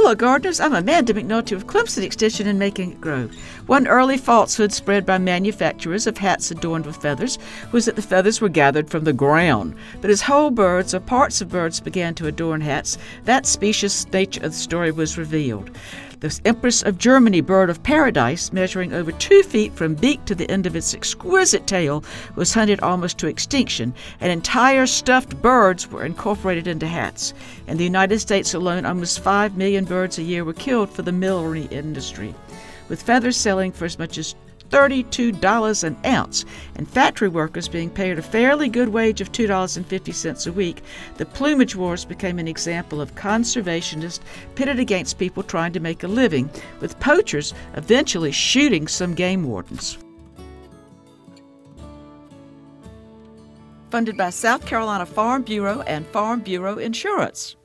Hello, gardeners. I'm Amanda McNulty of Clemson Extension and Making It Grow. One early falsehood spread by manufacturers of hats adorned with feathers was that the feathers were gathered from the ground. But as whole birds or parts of birds began to adorn hats, that specious nature of the story was revealed. The Empress of Germany bird of paradise, measuring over two feet from beak to the end of its exquisite tail, was hunted almost to extinction, and entire stuffed birds were incorporated into hats. In the United States alone, almost 5 million birds a year were killed for the millinery industry, with feathers selling for as much as $32 an ounce, and factory workers being paid a fairly good wage of $2.50 a week, the plumage wars became an example of conservationists pitted against people trying to make a living, with poachers eventually shooting some game wardens. Funded by South Carolina Farm Bureau and Farm Bureau Insurance.